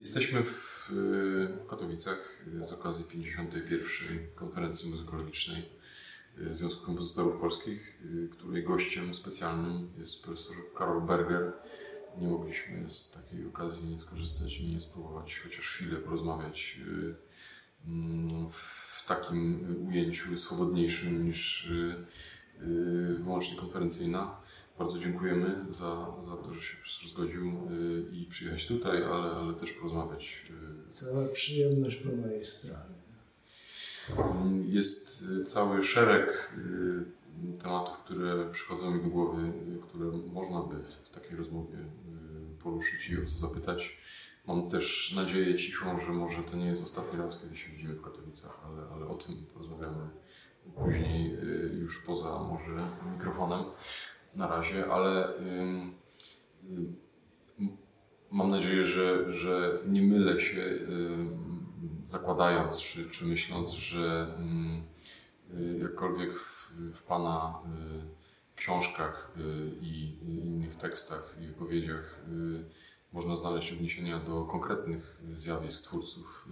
Jesteśmy w, w Katowicach z okazji 51. konferencji muzykologicznej Związku Kompozytorów Polskich, której gościem specjalnym jest profesor Karol Berger. Nie mogliśmy z takiej okazji skorzystać i nie spróbować chociaż chwilę porozmawiać mm, w takim ujęciu swobodniejszym niż wyłącznie konferencyjna. Bardzo dziękujemy za, za to, że się profesor zgodził y, i przyjechać tutaj, ale, ale też porozmawiać. Y. Cała przyjemność po mojej stronie. Jest y, cały szereg tematów, które przychodzą mi do głowy, które można by w takiej rozmowie poruszyć i o co zapytać. Mam też nadzieję cichą, że może to nie jest ostatni raz, kiedy się widzimy w Katowicach, ale, ale o tym porozmawiamy później już poza może mikrofonem na razie, ale mam nadzieję, że, że nie mylę się zakładając czy, czy myśląc, że y, jakkolwiek w, w Pana y, książkach y, i innych tekstach i wypowiedziach można znaleźć odniesienia do konkretnych zjawisk twórców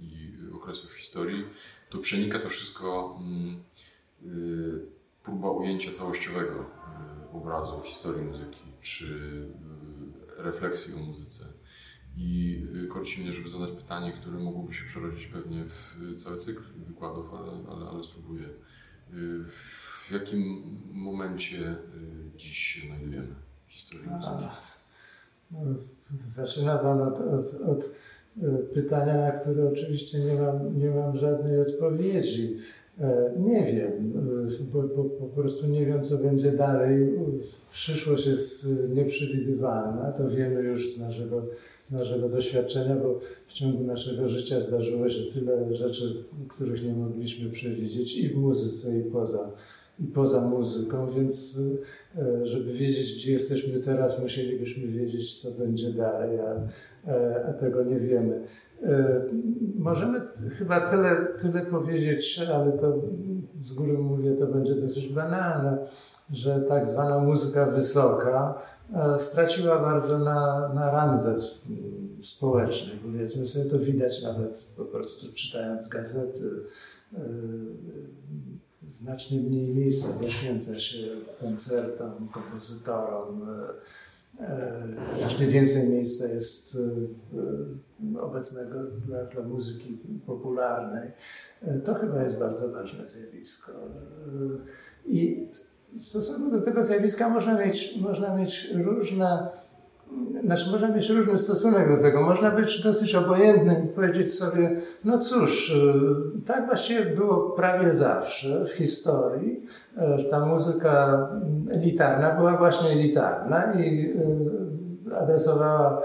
i okresów historii, to przenika to wszystko próba ujęcia całościowego obrazu historii muzyki, czy y, refleksji o muzyce. I y, korci mnie, żeby zadać pytanie, które mogłoby się przerodzić pewnie w cały cykl wykładów, ale, ale, ale spróbuję. Y, w jakim momencie dziś się znajdujemy w historii muzyki? No, zaczyna Pan od, od, od pytania, na które oczywiście nie mam, nie mam żadnej odpowiedzi. E, nie wiem, e, bo, bo, po prostu nie wiem, co będzie dalej. Przyszłość jest nieprzewidywalna, to wiemy już z naszego, z naszego doświadczenia, bo w ciągu naszego życia zdarzyło się tyle rzeczy, których nie mogliśmy przewidzieć i w muzyce, i poza, i poza muzyką, więc e, żeby wiedzieć, gdzie jesteśmy teraz, musielibyśmy wiedzieć, co będzie dalej, a, a tego nie wiemy. E, możemy chyba tyle, tyle powiedzieć, ale to z góry mówię, to będzie dosyć banalne, że tak zwana muzyka wysoka e, straciła bardzo na, na randze społecznej. Powiedzmy sobie, to widać nawet po prostu czytając gazety. E, znacznie mniej miejsca poświęca się koncertom, kompozytorom, znacznie więcej miejsca jest e, obecnego dla, dla muzyki popularnej. E, to chyba jest bardzo ważne zjawisko. E, I w stosunku do tego zjawiska można mieć, można mieć różne znaczy, można mieć różny stosunek do tego. Można być dosyć obojętnym i powiedzieć sobie, no cóż, y, tak właściwie było prawie zawsze w historii. Ta muzyka elitarna była właśnie elitarna i y, adresowała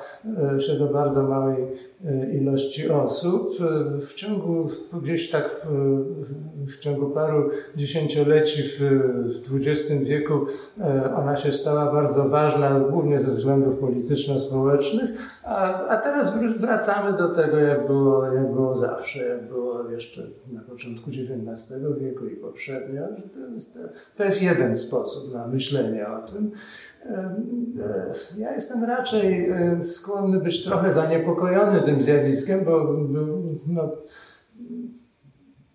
y, się do bardzo małej ilości osób. W ciągu gdzieś tak w, w ciągu paru dziesięcioleci w, w XX wieku ona się stała bardzo ważna, głównie ze względów polityczno-społecznych, a, a teraz wracamy do tego, jak było, jak było zawsze, jak było jeszcze na początku XIX wieku i poprzednio. To jest, to jest jeden sposób na myślenie o tym. Ja jestem raczej e, skłonny być trochę zaniepokojony tym zjawiskiem, bo no,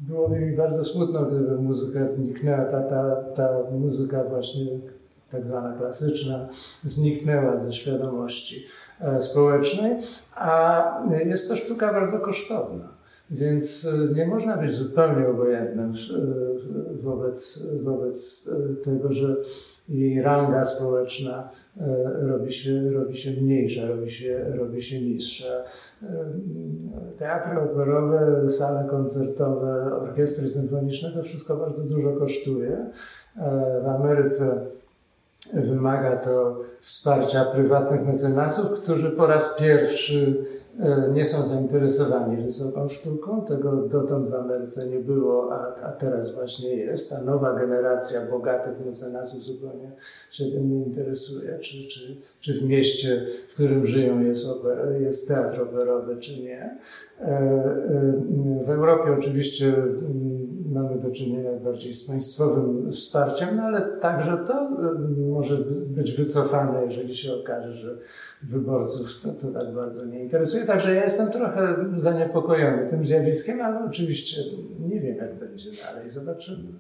byłoby mi bardzo smutno, gdyby muzyka zniknęła, ta, ta, ta muzyka właśnie tak zwana klasyczna zniknęła ze świadomości e, społecznej, a jest to sztuka bardzo kosztowna. Więc e, nie można być zupełnie obojętnym wobec, wobec tego, że jej ranga społeczna e, robi się, robi się mniejsza, robi się, robi się niższa. E, teatry operowe, sale koncertowe, orkiestry symfoniczne to wszystko bardzo dużo kosztuje. E, w Ameryce wymaga to wsparcia prywatnych mecenasów, którzy po raz pierwszy nie są zainteresowani wysoką sztuką. Tego dotąd w Ameryce nie było, a, a teraz właśnie jest. Ta nowa generacja bogatych mecenasów zupełnie się tym nie interesuje. Czy, czy, czy w mieście, w którym żyją, jest, oper, jest teatr operowy, czy nie. E, e, w Europie oczywiście mm, mamy do czynienia bardziej z państwowym wsparciem, no ale także to może być wycofane, jeżeli się okaże, że wyborców to, to tak bardzo nie interesuje. także ja jestem trochę zaniepokojony tym zjawiskiem, ale oczywiście nie wiem, jak będzie dalej. Zobaczymy.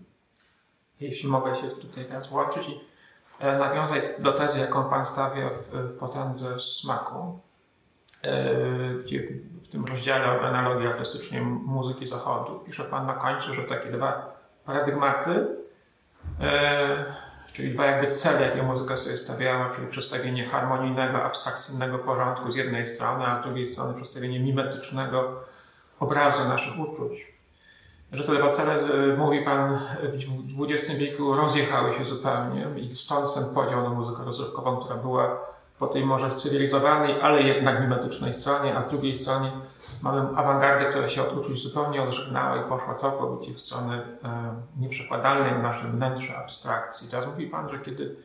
Jeśli mogę się tutaj teraz włączyć i e, nawiązać do tezy, jaką Pan stawia w, w potędze smaku, e, gdzie tym rozdziale analogii artystycznej muzyki zachodu. Pisze Pan na końcu, że takie dwa paradygmaty, e, czyli dwa jakby cele, jakie muzyka sobie stawiała, czyli przedstawienie harmonijnego, abstrakcyjnego porządku z jednej strony, a z drugiej strony przedstawienie mimetycznego obrazu naszych uczuć. Że te dwa cele, mówi Pan, w XX wieku rozjechały się zupełnie i stąd ten podział na muzykę rozrywkową, która była po tej może cywilizowanej, ale jednak mimetycznej stronie, a z drugiej strony mamy awangardę, która się od uczuć zupełnie odżegnała i poszła całkowicie w stronę e, nieprzekładalnej na nasze wnętrze abstrakcji. Teraz mówi Pan, że kiedy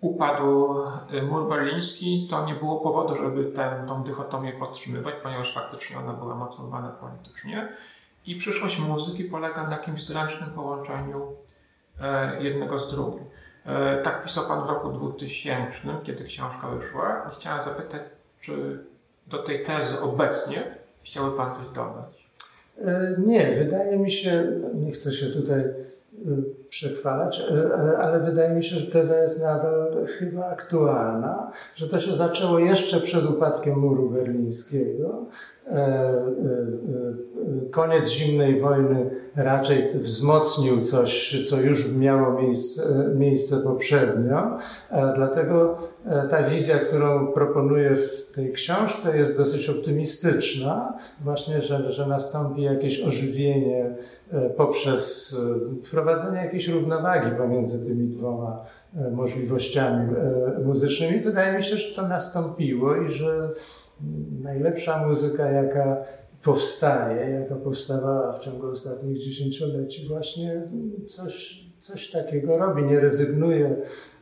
upadł e, mur berliński, to nie było powodu, żeby tę dychotomię podtrzymywać, ponieważ faktycznie ona była motywowana politycznie. I przyszłość muzyki polega na jakimś zręcznym połączeniu e, jednego z drugim. E, tak pisał Pan w roku 2000, kiedy książka wyszła. Chciałem zapytać, czy do tej tezy obecnie chciałby Pan coś dodać? E, nie, wydaje mi się, nie chcę się tutaj przechwalać, ale wydaje mi się, że teza jest nadal chyba aktualna, że to się zaczęło jeszcze przed upadkiem muru berlińskiego. Koniec zimnej wojny raczej wzmocnił coś, co już miało miejsce, miejsce poprzednio. Dlatego ta wizja, którą proponuję w tej książce, jest dosyć optymistyczna, właśnie, że, że nastąpi jakieś ożywienie poprzez wprowadzenie jakiejś równowagi pomiędzy tymi dwoma możliwościami muzycznymi. Wydaje mi się, że to nastąpiło i że najlepsza muzyka, jaka powstaje, jaka powstawała w ciągu ostatnich dziesięcioleci, właśnie coś, coś takiego robi. Nie rezygnuje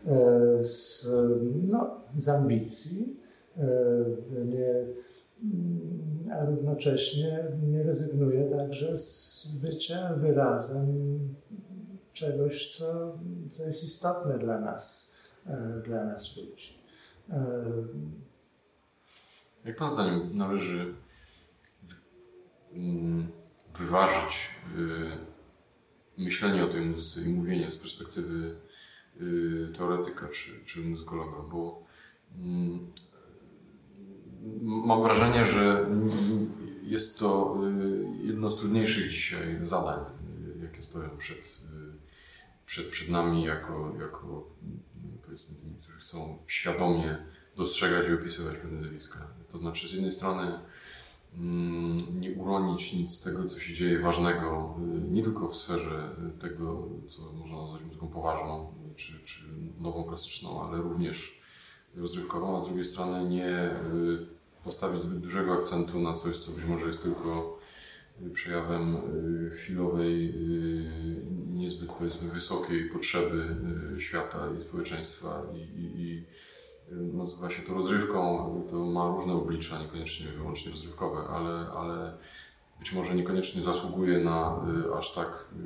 e, z, no, z ambicji, e, nie, a równocześnie nie rezygnuje także z bycia wyrazem czegoś, co, co jest istotne dla nas, e, dla nas ludzi. Jak Pan zdaniem należy Mm, wyważyć y, myślenie o tej muzyce i mówienie z perspektywy y, teoretyka czy, czy muzykologa, bo mm, mam wrażenie, że jest to y, jedno z trudniejszych dzisiaj zadań, jakie stoją przed, przed, przed nami jako, jako powiedzmy tymi, którzy chcą świadomie dostrzegać i opisywać pewne zjawiska. To znaczy z jednej strony Mm, nie uronić nic z tego, co się dzieje ważnego, y, nie tylko w sferze tego, co można nazwać muzyką poważną, czy, czy nową klasyczną, ale również rozrywkową, a z drugiej strony nie y, postawić zbyt dużego akcentu na coś, co być może jest tylko y, przejawem chwilowej, niezbyt powiedzmy wysokiej potrzeby świata i społeczeństwa i, i, i nazywa się to rozrywką, to ma różne oblicza, niekoniecznie wyłącznie rozrywkowe, ale, ale być może niekoniecznie zasługuje na y, aż tak y,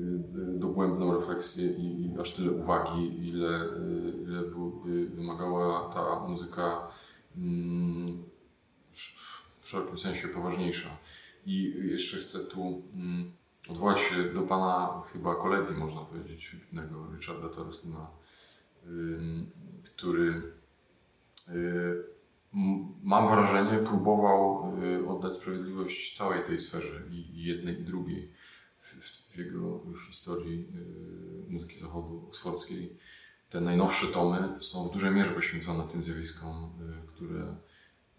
y, dogłębną refleksję i, i aż tyle uwagi, ile, ile by wymagała ta muzyka mm, w szerokim sensie poważniejsza. I jeszcze chcę tu mm, odwołać się do pana chyba kolegi, można powiedzieć, wybitnego Richarda Taruskina, który y, mam wrażenie próbował y, oddać sprawiedliwość całej tej sferze i jednej i drugiej w, jego historii y, muzyki zachodu oksfordzkiej. Te najnowsze tomy są w dużej mierze poświęcone tym zjawiskom, które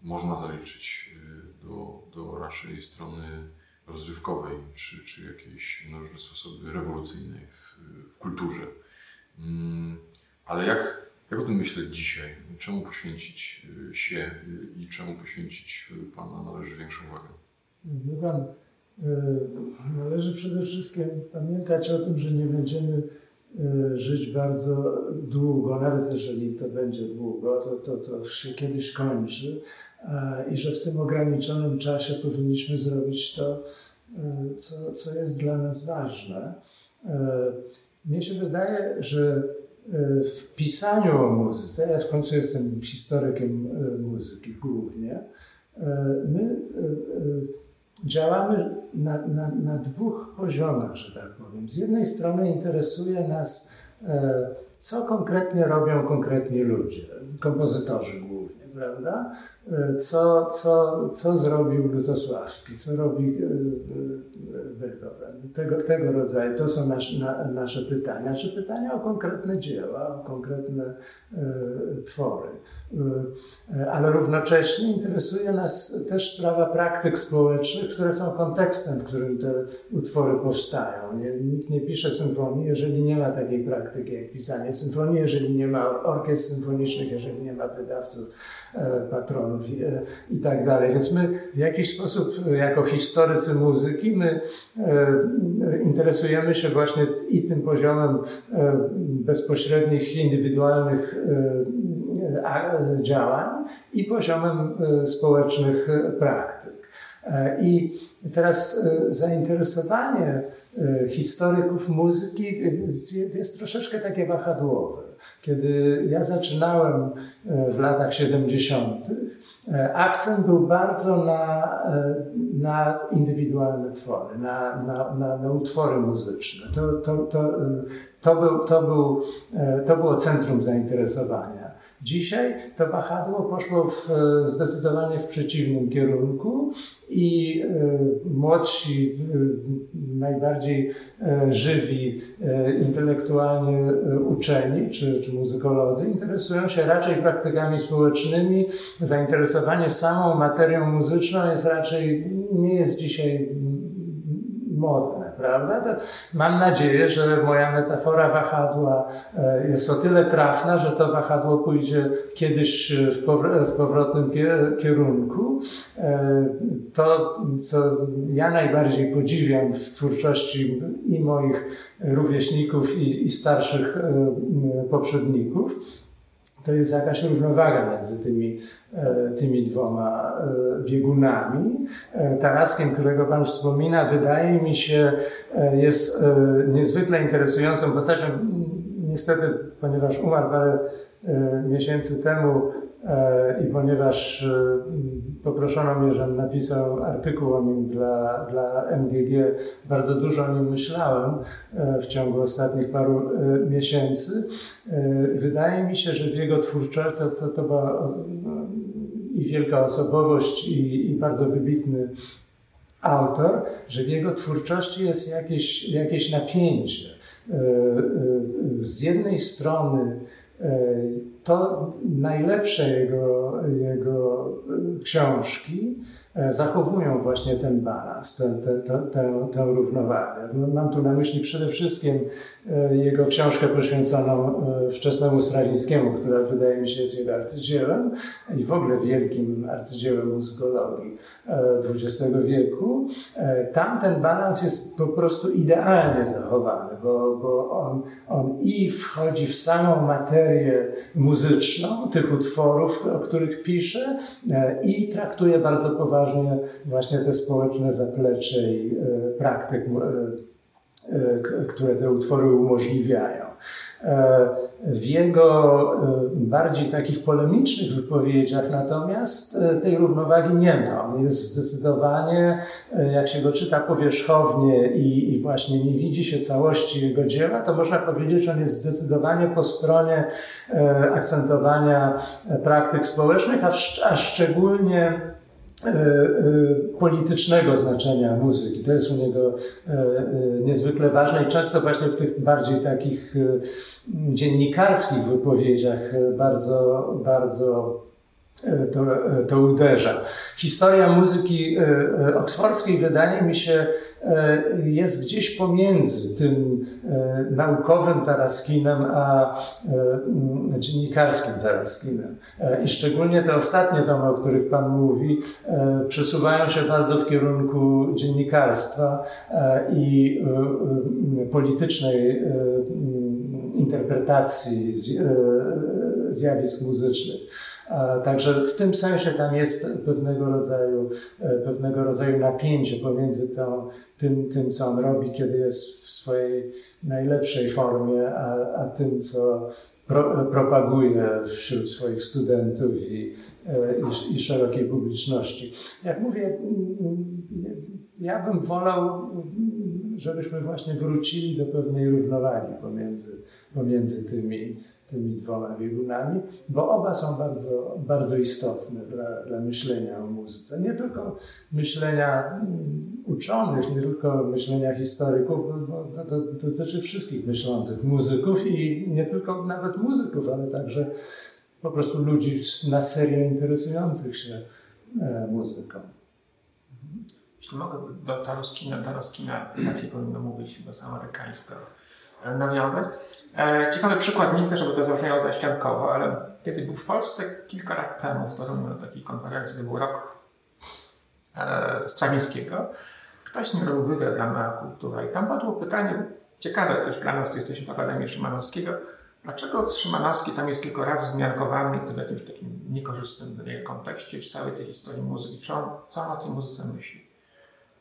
można zaliczyć do, do raczej strony rozrywkowej, czy, czy jakiejś na różne sposoby rewolucyjnej w, w kulturze. Ale jak, jak o tym myśleć dzisiaj? Czemu poświęcić y, się y, i czemu poświęcić y, Pana należy większą uwagę? Wie Pan, należy przede wszystkim pamiętać o tym, że nie będziemy żyć bardzo długo, nawet jeżeli to będzie długo, to, to, to się kiedyś kończy i że w tym ograniczonym czasie powinniśmy zrobić to, co, co jest dla nas ważne. Mnie się wydaje, że w pisaniu o muzyce, ja w końcu jestem historykiem muzyki głównie, my działamy na, na, na dwóch poziomach, że tak powiem. Z jednej strony interesuje nas, co konkretnie robią konkretni ludzie, kompozytorzy głównie, prawda? Co, co, co zrobił Lutosławski, co robi Beethoven. Tego, tego rodzaju, to są nasz, na, nasze pytania, czy pytania o konkretne dzieła, o konkretne e, twory. E, ale równocześnie interesuje nas też sprawa praktyk społecznych, które są kontekstem, w którym te utwory powstają. Nie, nikt nie pisze symfonii, jeżeli nie ma takiej praktyki jak pisanie symfonii, jeżeli nie ma orkiestr symfonicznych, jeżeli nie ma wydawców, e, patronów i, i tak dalej. Więc my w jakiś sposób, jako historycy muzyki, my interesujemy się właśnie i tym poziomem e, bezpośrednich, indywidualnych e, działań i poziomem społecznych praktyk. I teraz zainteresowanie historyków muzyki jest troszeczkę takie wahadłowe. Kiedy ja zaczynałem w latach 70., E, akcent był bardzo na, e, na indywidualne twory, na, na, na, na utwory muzyczne. To, to, to, e, to, był, to, był, to było centrum zainteresowania. Dzisiaj to wahadło poszło w, zdecydowanie w przeciwnym kierunku i y, młodsi, y, najbardziej żywi, intelektualnie uczeni czy, czy muzykolodzy interesują się raczej praktykami społecznymi. Zainteresowanie samą materią muzyczną jest raczej, nie jest dzisiaj modne prawda? To mam nadzieję, że moja metafora wahadła e, jest o tyle trafna, że to wahadło pójdzie kiedyś w, powrotnym kierunku. E, to, co ja najbardziej podziwiam w twórczości i moich rówieśników, i, i starszych e, poprzedników, to jest jakaś równowaga między tymi, e, tymi dwoma e, biegunami. E, Taraskiem, którego Pan wspomina, wydaje mi się, jest niezwykle interesującą postacią. Niestety, ponieważ umarł parę miesięcy temu, I ponieważ e, poproszono mnie, żebym napisał artykuł o nim dla, dla MGG, bardzo dużo o nim myślałem e, w ciągu ostatnich paru miesięcy. Wydaje mi się, że w jego twórczości to, to, to była i wielka osobowość, i, i bardzo wybitny autor, że w jego twórczości jest jakieś, jakieś napięcie. Z jednej strony to najlepsze jego, jego książki E, zachowują właśnie ten balans, tę, tę, tę, tę równowagę. No, mam tu na myśli przede wszystkim e, jego książkę poświęconą e, wczesnemu Strawińskiemu, która wydaje mi się jest jego arcydziełem i w ogóle wielkim arcydziełem muzykologii XX wieku. Tam ten balans jest po prostu idealnie zachowany, bo, bo on, on i wchodzi w samą materię muzyczną tych utworów, o których pisze i traktuje bardzo poważnie poważnie właśnie te społeczne zaplecze i e, praktyk, e, e, które te utwory umożliwiają. W jego bardziej takich polemicznych wypowiedziach natomiast tej równowagi nie ma. On jest zdecydowanie, jak się go czyta powierzchownie i, i, właśnie nie widzi się całości jego dzieła, to można powiedzieć, że on jest zdecydowanie po stronie akcentowania praktyk społecznych, a, a szczególnie politycznego znaczenia muzyki. To jest u niego e, niezwykle ważne i często właśnie w tych bardziej takich dziennikarskich wypowiedziach bardzo, bardzo to, to uderza. Historia muzyki oksfordzkiej wydaje mi się jest gdzieś pomiędzy tym naukowym Taraskinem a dziennikarskim Taraskinem. I szczególnie te ostatnie domy, o których Pan mówi, przesuwają się bardzo w kierunku dziennikarstwa i politycznej interpretacji zjawisk muzycznych. Także w tym sensie tam jest pewnego rodzaju, pewnego rodzaju napięcie pomiędzy tym, tym, co on robi, kiedy jest w swojej najlepszej formie, a, a tym, co pro, propaguje wśród swoich studentów i, i, i szerokiej publiczności. Jak mówię, ja bym wolał, żebyśmy właśnie wrócili do pewnej równowagi pomiędzy, pomiędzy tymi, tymi dwoma biegunami, bo oba są bardzo, bardzo istotne dla, dla myślenia o muzyce. Nie tylko myślenia mm, uczonych, nie tylko myślenia historyków, bo to, to, to dotyczy wszystkich myślących muzyków i nie tylko nawet muzyków, ale także po prostu ludzi na serio interesujących się e, muzyką. Jeśli mogę do Taruskina, Taruskina, tak się powinno mówić, chyba amerykańska, nawiązać. E, ciekawy przykład, nie chcę, żeby to zabrzmiało zaściankowo, ale kiedy był w Polsce kilka lat temu w Toruniu na takiej konferencji, to był rok e, Strawińskiego, ktoś mi robił wywiad dla Mała Kultura i tam padło pytanie, ciekawe też dla nas, to jesteśmy w Akademii Szymanowskiego, dlaczego Szymanowski tam jest tylko raz wzmiankowany i to w jakimś takim niekorzystnym kontekście w całej tej historii muzyki, czy on, co on o tej muzyce myśli?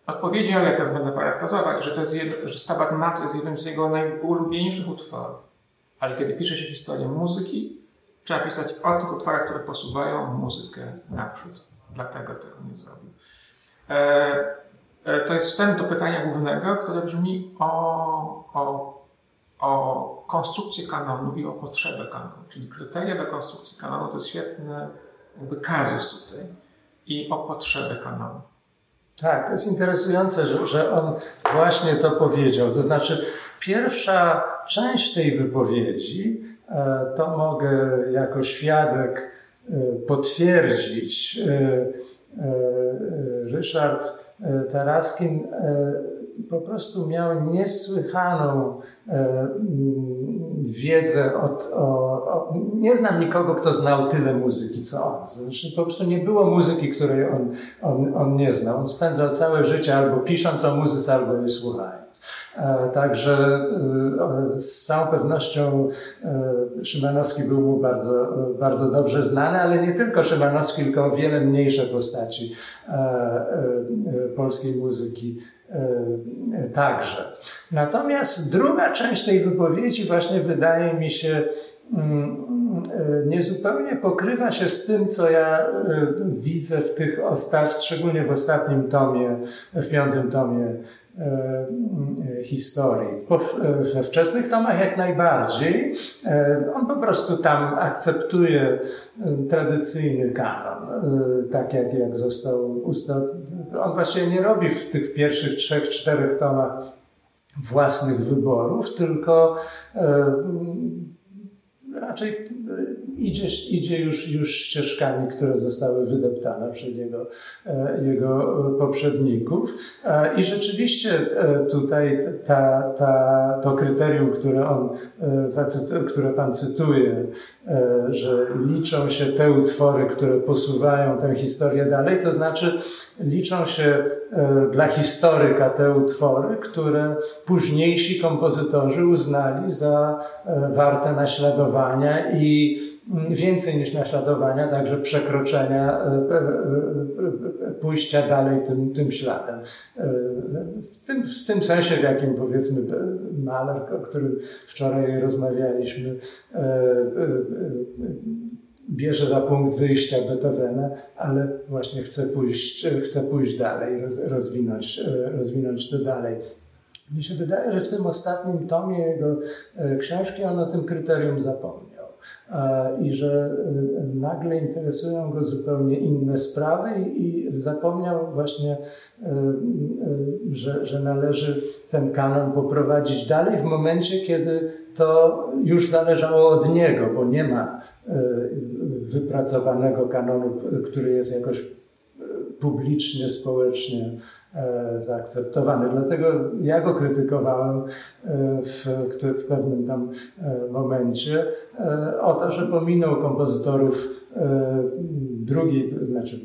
Odpowiedział, ja teraz będę parafrazować, że, to jest jed, że Stabat Mater jest jednym z jego najulubieńszych utworów. Ale kiedy pisze się historię muzyki, trzeba pisać o tych utworach, które posuwają muzykę naprzód. Dlatego tego nie zrobił. E, e, to jest wstęp do pytania głównego, które brzmi o, o, o konstrukcję kanonu i o potrzebę kanonu. Czyli kryteria do konstrukcji kanonu to jest świetny jakby kazus tutaj. I o potrzebę kanonu. Tak, to jest interesujące, że, że on właśnie to powiedział. To znaczy, pierwsza część tej wypowiedzi e, to mogę jako świadek e, potwierdzić. E, Ryszard Taraskin po prostu miał niesłychaną wiedzę od, o, o, nie znam nikogo, kto znał tyle muzyki, co on. Znaczy, po prostu nie było muzyki, której on, on, on nie znał. On spędzał całe życie albo pisząc o muzyce, albo jej słuchając. E, także e, z całą pewnością e, Szymanowski był mu bardzo, bardzo dobrze znany, ale nie tylko Szymanowski, tylko o wiele mniejsze postaci polskiej muzyki także. Natomiast druga część tej wypowiedzi właśnie wydaje mi się mm, niezupełnie pokrywa się z tym, co ja widzę w tych ostatnich, szczególnie w ostatnim tomie, w piątym tomie historii. We wczesnych tomach jak najbardziej. E, on po prostu tam akceptuje e, tradycyjny kanon, tak jak, jak został ustalony. On właściwie nie robi w tych pierwszych trzech, czterech tomach własnych wyborów, tylko raczej e, idzie, idzie już, już ścieżkami, które zostały wydeptane przez jego, e, jego poprzedników. E, I rzeczywiście tutaj ta, ta, to kryterium, które, on, które Pan cytuje, że liczą się te utwory, które posuwają tę historię dalej, to znaczy liczą się dla historyka te utwory, które późniejsi kompozytorzy uznali za warte naśladowania i więcej niż naśladowania, także przekroczenia, e, e, e, pójścia dalej tym, tym śladem. W tym, w tym sensie, w jakim powiedzmy Mahler, o którym wczoraj rozmawialiśmy, bierze za punkt wyjścia Beethovena, ale właśnie chce pójść, chce pójść dalej, rozwinąć, rozwinąć to dalej. Mi się wydaje, że w tym ostatnim tomie jego e, książki on o tym kryterium zapomniał i że e, nagle interesują go zupełnie inne sprawy i zapomniał właśnie, e, że, że należy ten kanon poprowadzić dalej w momencie, kiedy to już zależało od niego, bo nie ma wypracowanego kanonu, który jest jakoś publicznie, społecznie E, zaakceptowany. Dlatego ja go krytykowałem e, w, w pewnym tam e, momencie o to, że pominął kompozytorów drugiej, znaczy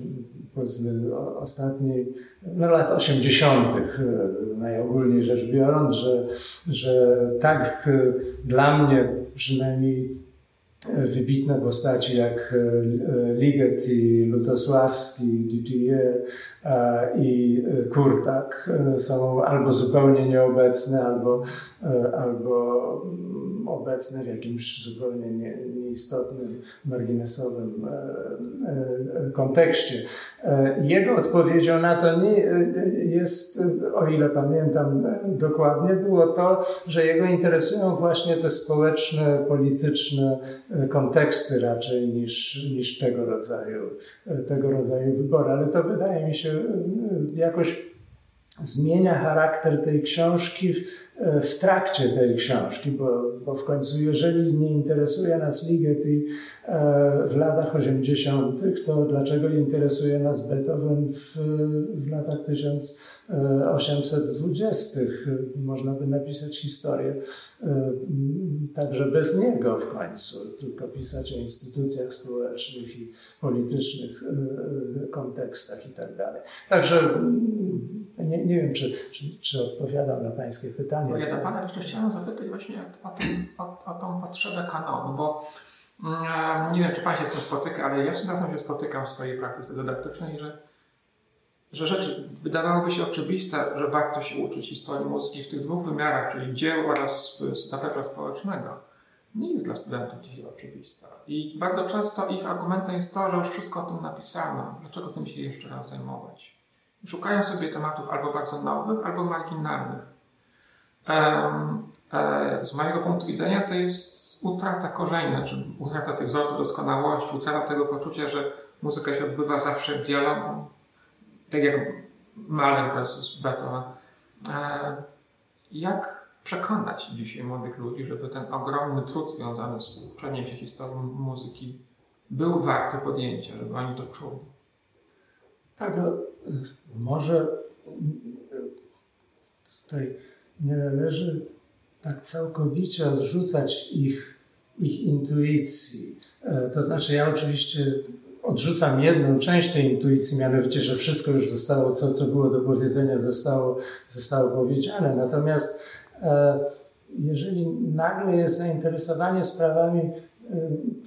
powiedzmy ostatniej, no lat 80., najogólniej rzecz biorąc, że, że tak dla mnie przynajmniej wybitne postaci jak Ligeti, Lutosławski, Dutilleux i Kurtak są albo zupełnie nieobecne, albo, albo obecne w jakimś zupełnie nie, nieistotnym, marginesowym kontekście. Jego odpowiedzią na to nie jest, o ile pamiętam dokładnie, było to, że jego interesują właśnie te społeczne, polityczne konteksty raczej niż, niż tego rodzaju, tego rodzaju wybory. Ale to wydaje mi się jakoś zmienia charakter tej książki w, w trakcie tej książki, bo, bo w końcu, jeżeli nie interesuje nas Ligeti w latach 80., to dlaczego interesuje nas Beethoven w, w latach 1820? Można by napisać historię także bez niego w końcu, tylko pisać o instytucjach społecznych i politycznych kontekstach i tak. Także nie, nie wiem, czy, czy, czy odpowiadam na Pańskie pytanie. Bo ja do Pana jeszcze chciałem zapytać właśnie o, o, o tą potrzebę kanonu, bo mm, nie wiem, czy Pan się z tym spotyka, ale ja czasem się spotykam w swojej praktyce dydaktycznej, że, że rzeczy wydawałoby się oczywiste, że warto się uczyć historii muzyki w tych dwóch wymiarach, czyli dzieł oraz zaplecza społecznego. Nie jest dla studentów dzisiaj oczywista. I bardzo często ich argumentem jest to, że już wszystko o tym napisano. Dlaczego tym się jeszcze raz zajmować? Szukają sobie tematów albo bardzo nowych, albo marginalnych. Z mojego punktu widzenia to jest utrata korzeni, znaczy utrata tych wzorców doskonałości, utrata tego poczucia, że muzyka się odbywa zawsze w dialogu, tak jak Mahler versus Beethoven. Jak przekonać dzisiaj młodych ludzi, żeby ten ogromny trud związany z uczeniem się historii muzyki był warty podjęcia, żeby oni to czuli? Tak, no, może tutaj nie należy tak całkowicie odrzucać ich, ich intuicji. To znaczy, ja oczywiście odrzucam jedną część tej intuicji, mianowicie, że wszystko już zostało, co, co było do powiedzenia, zostało, zostało powiedziane. Natomiast e, jeżeli nagle jest zainteresowanie sprawami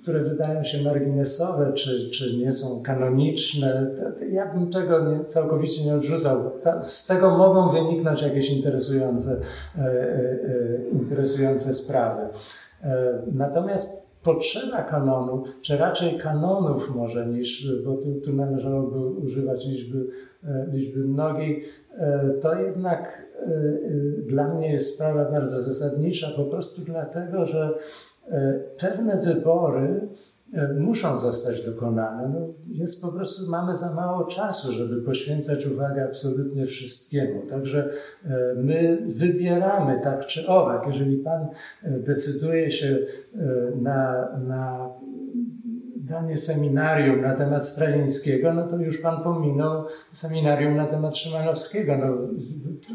które wydają się marginesowe, czy, czy nie są kanoniczne, to, ja bym tego nie, całkowicie nie odrzucał. z tego mogą wyniknąć jakieś interesujące, e, e, interesujące sprawy. E, natomiast potrzeba kanonu, czy raczej kanonów może niż, bo tu, tu należałoby używać liczby, liczby mnogiej, to jednak dla mnie jest sprawa bardzo zasadnicza, po prostu dlatego, że E, pewne wybory e, muszą zostać dokonane. No jest po prostu, mamy za mało czasu, żeby poświęcać uwagę absolutnie wszystkiemu. Także e, my wybieramy tak czy owak. Jeżeli Pan decyduje się na, na danie seminarium na temat Strawińskiego, no to już Pan pominął seminarium na temat Szymanowskiego. No,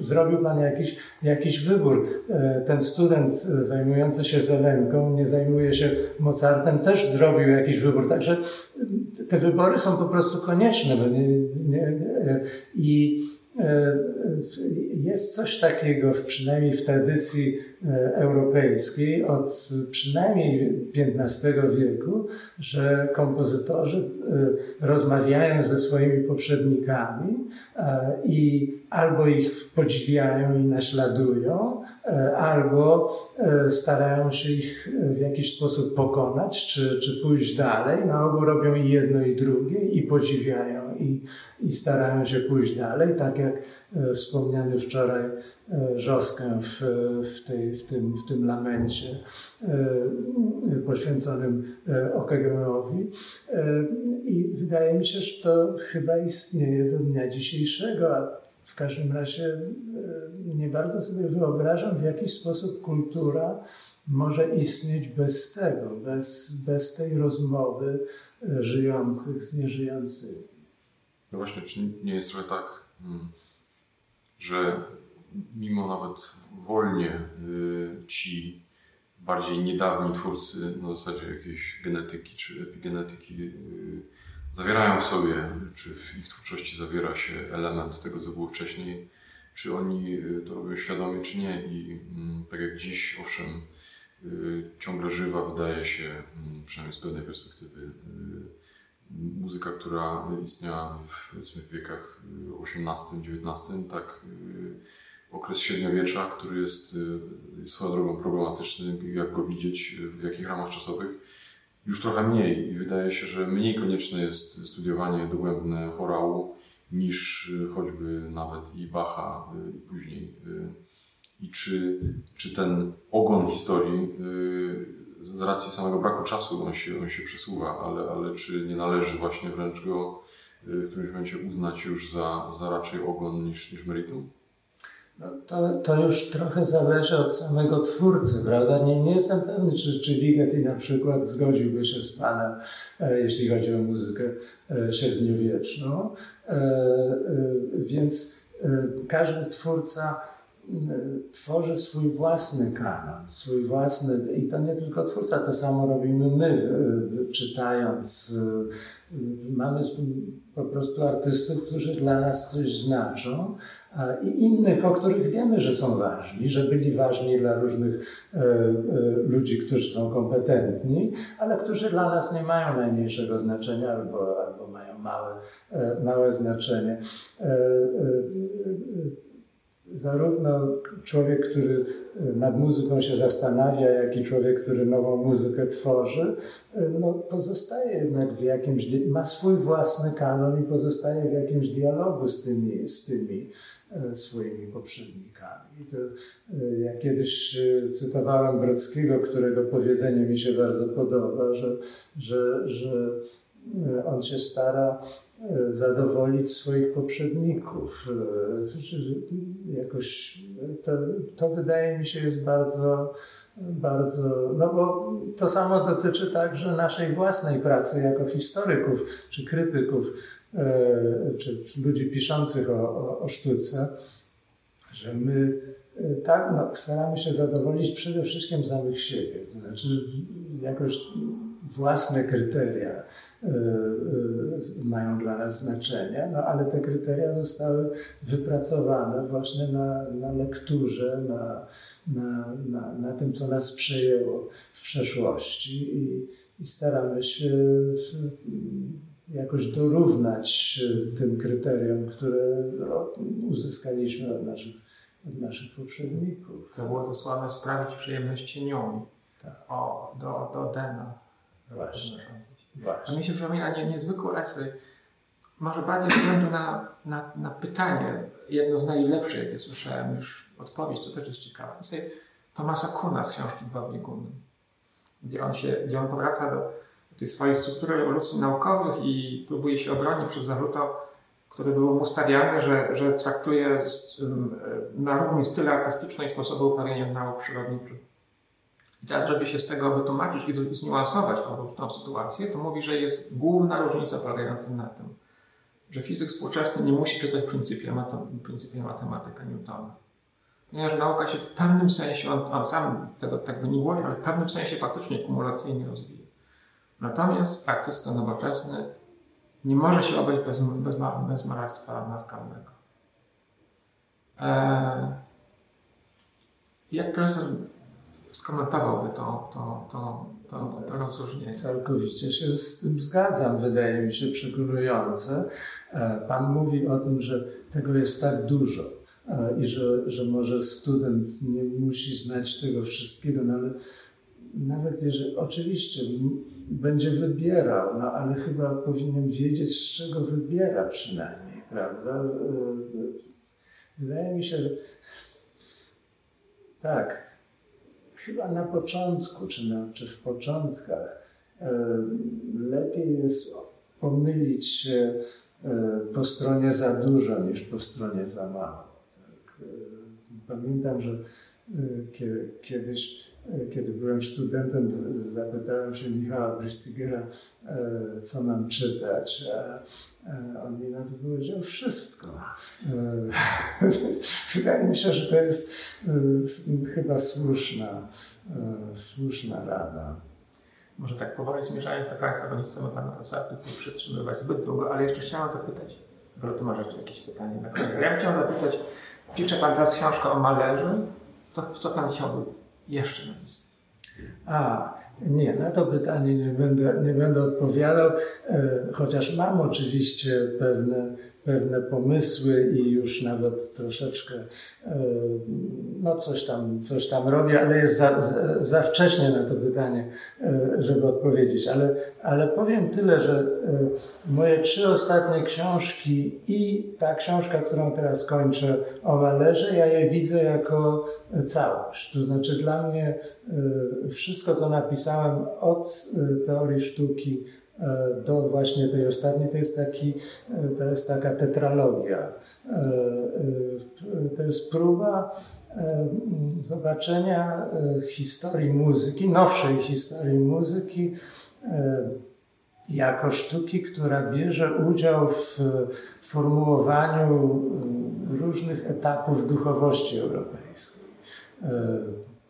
zrobił Pan jakiś, jakiś wybór. E, ten student zajmujący się Zelenką, nie zajmuje się Mozartem, też zrobił jakiś wybór. Także te wybory są po prostu konieczne. No nie, nie, nie, I e, jest coś takiego, przynajmniej w tradycji e, europejskiej, od przynajmniej XV wieku, że kompozytorzy rozmawiają ze swoimi poprzednikami i albo ich podziwiają i naśladują, e, albo e, starają się ich w jakiś sposób pokonać, czy, czy pójść dalej. Na ogół robią i jedno, i drugie, i podziwiają, i, i starają się pójść dalej, tak jak e, wspomniany wczoraj Żoskę w, w, tej, w, tym, w tym lamencie poświęconym Okegemowi. I wydaje mi się, że to chyba istnieje do dnia dzisiejszego, a w każdym razie e, nie bardzo sobie wyobrażam, w jaki sposób kultura może istnieć bez tego, bez, bez tej rozmowy e, żyjących z nieżyjącymi. No właśnie, czy nie jest trochę tak, hmm, że mimo nawet wolnie y, ci bardziej niedawni twórcy na zasadzie jakiejś genetyki czy epigenetyki y, zawierają w sobie, czy w ich twórczości zawiera się element tego, co było wcześniej, czy oni y, to robią świadomie, czy nie. I mm, tak jak dziś, owszem, ciągle żywa wydaje się, mm, przynajmniej z pewnej perspektywy, muzyka, która istniała w, wiekach XVIII-XIX, tak okres średniowiecza, który jest swoją drogą problematyczny, jak go widzieć, w jakich ramach czasowych, już trochę mniej i wydaje się, że mniej konieczne jest studiowanie dogłębne chorału niż choćby nawet i Bacha i później. I czy, czy ten ogon historii z racji samego braku czasu on się, on się przesuwa, ale, ale czy nie należy właśnie wręcz go w którymś momencie uznać już za, za raczej ogon niż, niż meritum? No to, to już trochę zależy od samego twórcy, prawda? Nie, nie jestem pewny, czy, czy Ligeti na przykład zgodziłby się z Panem, e, jeśli chodzi o muzykę e, średniowieczną. E, e, więc e, każdy twórca tworzy swój własny kanon, swój własny, i to nie tylko twórca, to samo robimy my, czytając. Mamy po prostu artystów, którzy dla nas coś znaczą, i innych, o których wiemy, że są ważni, że byli ważni dla różnych e, e, ludzi, którzy są kompetentni, ale którzy dla nas nie mają najmniejszego znaczenia albo, albo mają małe, e, małe znaczenie zarówno człowiek, który e, nad muzyką się zastanawia, jak i człowiek, który nową muzykę tworzy, e, no, pozostaje jednak w jakimś, ma swój własny kanon i pozostaje w jakimś dialogu z tymi, z tymi e, swoimi poprzednikami. To, ja kiedyś cytowałem Brockiego, którego powiedzenie mi się bardzo podoba, że, że, że on się stara zadowolić swoich poprzedników. E, jakoś to, to wydaje mi się jest bardzo, bardzo, no bo to samo dotyczy także naszej własnej pracy jako historyków czy krytyków, e, czy ludzi piszących o, o, o sztuce, że my tak, no, staramy się zadowolić przede wszystkim samych siebie, to znaczy jakoś własne kryteria y, y, mają dla nas znaczenie, no ale te kryteria zostały wypracowane właśnie na, na lekturze, na, na, na, na tym, co nas przejęło w przeszłości i, i staramy się jakoś dorównać tym kryterium, które uzyskaliśmy od naszych, od naszych poprzedników. To było dosłownie sprawić przyjemność cieniowi. Tak. O, do, do Dena. Właśnie. Właśnie. A mi się przypomina nie, niezwykły esej, może bardziej ze względu na, na, na pytanie, jedno z najlepszych, jakie słyszałem, już odpowiedź, to też jest ciekawe. Esej Tomasa Kuna z książki Dwa bieguny, gdzie on, się, gdzie on powraca do tej swojej struktury rewolucji naukowych i próbuje się obronić przed zarzutem, które były mu stawiane, że, że traktuje na równi stylu artystycznej sposoby uprawiania nauk przyrodniczych. I teraz, żeby się z tego wytłumaczyć i zniuansować tą, tą sytuację, to mówi, że jest główna różnica polegająca na tym, że fizyk współczesny nie musi czytać pryncypia, pryncypia matematyka Newtona. Ponieważ nauka się w pewnym sensie, on, on sam tego tak nie głosi, ale w pewnym sensie faktycznie kumulacyjnie rozwija. Natomiast artysta nowoczesny nie może się obejść bez, bez, bez malarstwa naskalnego. Eee, jak profesor skomentowałby to, to, to, to, to rozróżnienie. Całkowicie się z tym zgadzam, wydaje mi się przekonujące. E, pan mówi o tym, że tego jest tak dużo e, i że, że może student nie musi znać tego wszystkiego, no ale nawet jeżeli, oczywiście będzie wybierał, no ale chyba powinien wiedzieć, z czego wybiera przynajmniej, prawda? E, wydaje mi się, że tak, chyba na początku, czy, na, czy w początkach, e, lepiej jest pomylić się e, po stronie za dużo niż po stronie za mało. Tak. E, pamiętam, że kiedyś, kiedy byłem studentem, zapytałem się Michała Bristigera, co mam czytać. E, on mi na to powiedział wszystko. E, wydaje mi się, że to jest e, chyba słuszna, słuszna rada. Może tak powoli zmierzając do końca, bo nie chcemy Pana profesora przytrzymywać zbyt długo, ale jeszcze chciałem zapytać, bo Ty masz jakieś pytanie na koniec. Ja bym chciał zapytać, pisze Pan teraz książkę o malerze, co, co Pan chciałby jeszcze napisać? A, nie, na to pytanie nie będę, nie będę odpowiadał, e, chociaż mam oczywiście pewne, pewne pomysły i już nawet troszeczkę e, no coś tam, coś tam robię, ale jest za, za, za wcześnie na to pytanie, e, żeby odpowiedzieć. Ale, ale powiem tyle, że e, moje trzy ostatnie książki i ta książka, którą teraz kończę o Malerze, ja je widzę jako całość. To znaczy dla mnie wszystko, co napisałem od teorii sztuki do właśnie tej ostatniej, to jest, taki, e, to jest taka tetralogia. E, e, To jest próba e, zobaczenia e, historii muzyki, nowszej historii muzyki, e, jako sztuki, która bierze udział w formułowaniu e, różnych etapów duchowości europejskiej.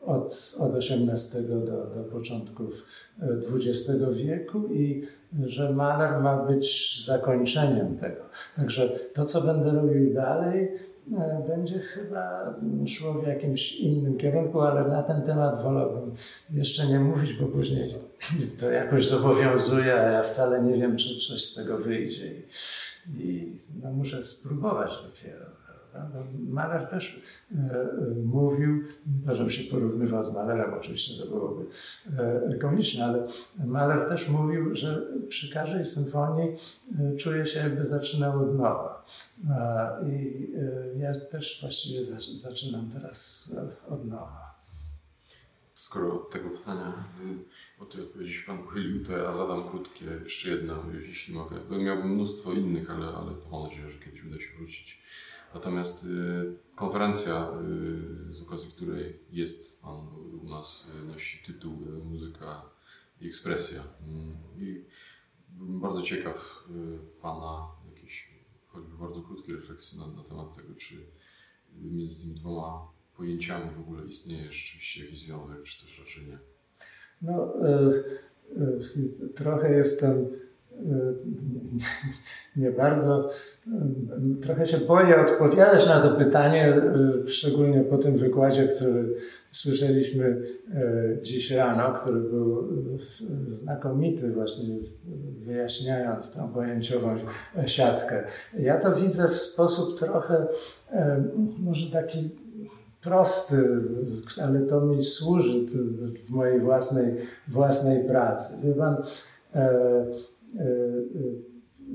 E, Od, od XVIII do, do początków XX wieku i że Mahler ma być zakończeniem tego. Także to, co będę robił dalej, e, będzie chyba szło w jakimś innym kierunku, ale na ten temat wolałbym jeszcze nie mówić, bo później to jakoś zobowiązuje, a ja wcale nie wiem, czy coś z tego wyjdzie. I no, muszę spróbować dopiero. Mahler też e, e, mówił, nie to, żebym się porównywał z Mahlerem, oczywiście to byłoby e, komiczne, ale Mahler też mówił, że przy każdej symfonii czuje się jakby zaczynał od nowa. I ja też właściwie zac- zaczynam teraz od nowa. Skoro od tego pytania o tej odpowiedzi Pan uchylił, to ja zadam krótkie jeszcze jedno, jeśli mogę. Miałbym mnóstwo innych, ale, ale mam nadzieję, że kiedyś uda się wrócić. Natomiast y, konferencja, y, z okazji której jest Pan u nas, y, nosi tytuł y, Muzyka i ekspresja. Mm, I byłbym bardzo ciekaw y, Pana jakiejś, choćby bardzo krótkiej refleksji na, na temat tego, czy między tymi dwoma pojęciami w ogóle istnieje rzeczywiście jakiś związek, czy też raczej nie. No, e, e, trochę jestem nie, nie bardzo, e, trochę się boję odpowiadać na to pytanie, e, szczególnie po tym wykładzie, który słyszeliśmy e, dziś rano, który był e, znakomity właśnie wyjaśniając tą pojęciową siatkę. Ja to widzę w sposób trochę e, może taki prosty, ale to mi służy w mojej własnej, własnej pracy. Wie pan, e, e, e,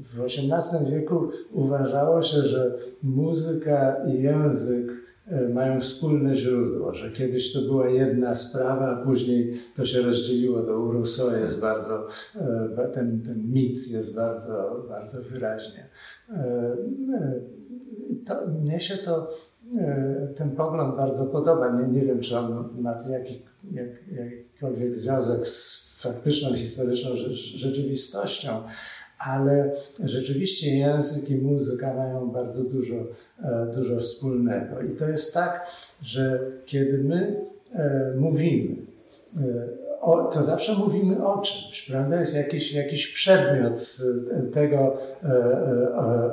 w XVIII wieku uważało się, że muzyka i język e, mają wspólne źródło, że kiedyś to była jedna sprawa, a później to się rozdzieliło. To u Rousseau jest bardzo, e, ten, ten mit jest bardzo, bardzo wyraźnie. E, To, mnie się to ten pogląd bardzo podoba. Nie, nie wiem, czy on ma jaki, jak, jakikolwiek związek z faktyczną, historyczną rze- rzeczywistością, ale rzeczywiście język i muzyka mają bardzo dużo, e, dużo wspólnego. I to jest tak, że kiedy my e, mówimy, e, o, to zawsze mówimy o czymś, prawda? Jest jakiś, jakiś przedmiot tego,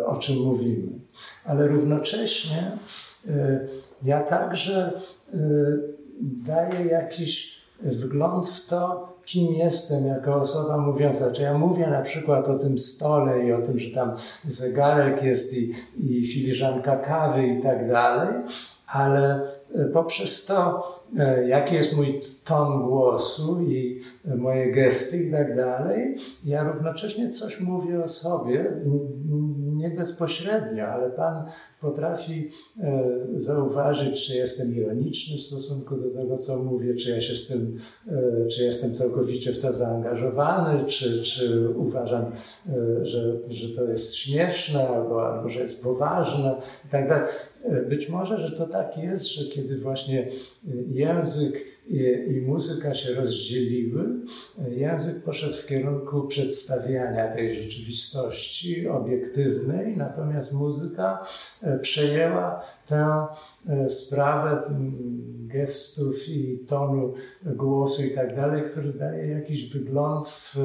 o czym mówimy. Ale równocześnie ja także daję jakiś wgląd w to, kim jestem jako osoba mówiąca. Czy ja mówię na przykład o tym stole i o tym, że tam zegarek jest i, i filiżanka kawy i tak dalej, ale poprzez to, e, jaki jest mój ton głosu i e, moje gesty i tak dalej, ja równocześnie coś mówię o sobie, nie bezpośrednio, ale Pan potrafi e, zauważyć, czy jestem ironiczny w stosunku do tego, co mówię, czy ja się z tym, e, czy jestem całkowicie w to zaangażowany, czy, czy uważam, e, że, że to jest śmieszne, albo, albo że jest poważne i tak dalej. E, Być może, że to tak jest, że kiedy właśnie e, język i, muzyka się rozdzieliły, e, język poszedł w kierunku przedstawiania tej rzeczywistości obiektywnej, natomiast muzyka e, przejęła tę sprawę gestów i tonu głosu i tak dalej, który daje jakiś wygląd w,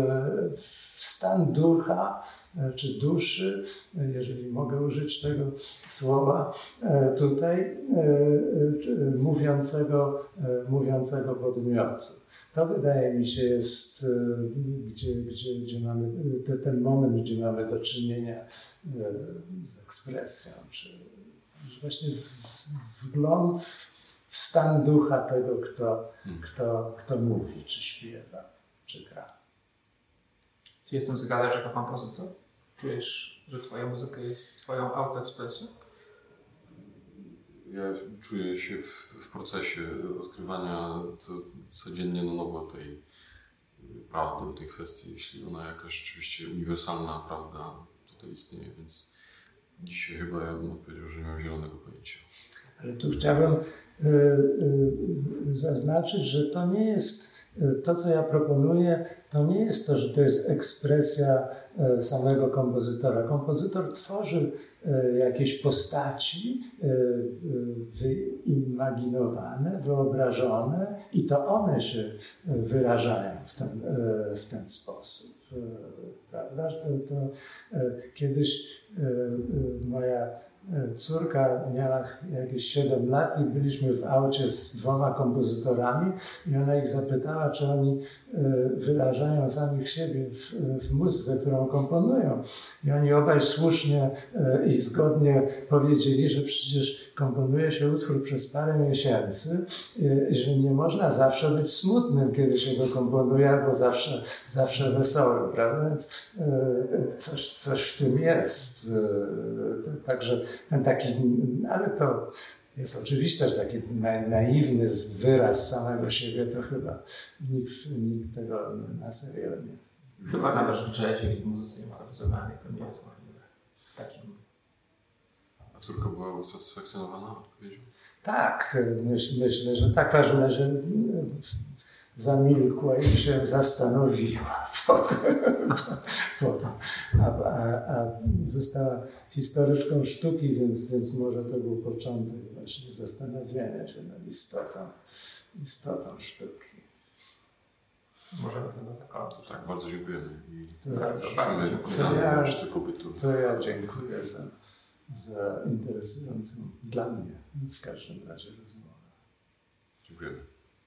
w stan ducha e, czy duszy, e, jeżeli mogę użyć tego słowa e, tutaj, mówiącego, mówiącego podmiotu. To wydaje mi się jest, gdzie, gdzie, gdzie mamy te, ten moment, gdzie mamy do czynienia z ekspresją, czy właśnie wgląd w- w stan ducha tego, kto, kto, kto mówi, czy śpiewa, czy gra. Czy jestem zgadzasz jako kompozytor? Czujesz, że twoja muzyka jest twoją autoekspresją? Ja czuję się w, w procesie odkrywania co, codziennie na nowo tej prawdy, tej kwestii, jeśli ona jakaś rzeczywiście uniwersalna prawda tutaj istnieje, więc dzisiaj chyba ja bym odpowiedział, że nie mam zielonego pojęcia. Ale tu chciałbym y, y, zaznaczyć, że to nie jest to, co ja proponuję, to nie jest to, że to jest ekspresja y, samego kompozytora. Kompozytor tworzy y, jakieś postaci y, wyimaginowane, wyobrażone i to one się wyrażają w ten, w ten sposób. Prawda? To, to kiedyś moja córka miała jakieś 7 lat i byliśmy w aucie z dwoma kompozytorami i ona ich zapytała, czy oni y, wyrażają samych siebie w, w muzyce, którą komponują. I oni obaj słusznie y, i zgodnie powiedzieli, że przecież komponuje się utwór przez parę miesięcy i że nie można zawsze być smutnym, kiedy się go komponuje, albo zawsze, zawsze wesołym, prawda? Więc coś, coś w tym jest. Także ten taki, ale to jest oczywiste, że taki na, naiwny wyraz samego siebie, to chyba nikt, nikt tego na serio nie. Chyba nawet w jazzie i w muzyce improwizowanej to nie jest możliwe. Takim A córka była usatysfakcjonowana odpowiedzią? Tak, myśl, myślę, że tak, w każdym razie zamilkła i się zastanowiła potem, potem. A, a, a została historyczką sztuki, więc, więc może to był początek właśnie zastanawiania się nad istotą, istotą sztuki. możemy chyba zakończyć. Tak, bardzo dziękujemy i To, Bardzo, życzę bardzo dziękuję. To ja- to ja dziękuję za, za interesującą dla mnie w każdym razie rozmowę.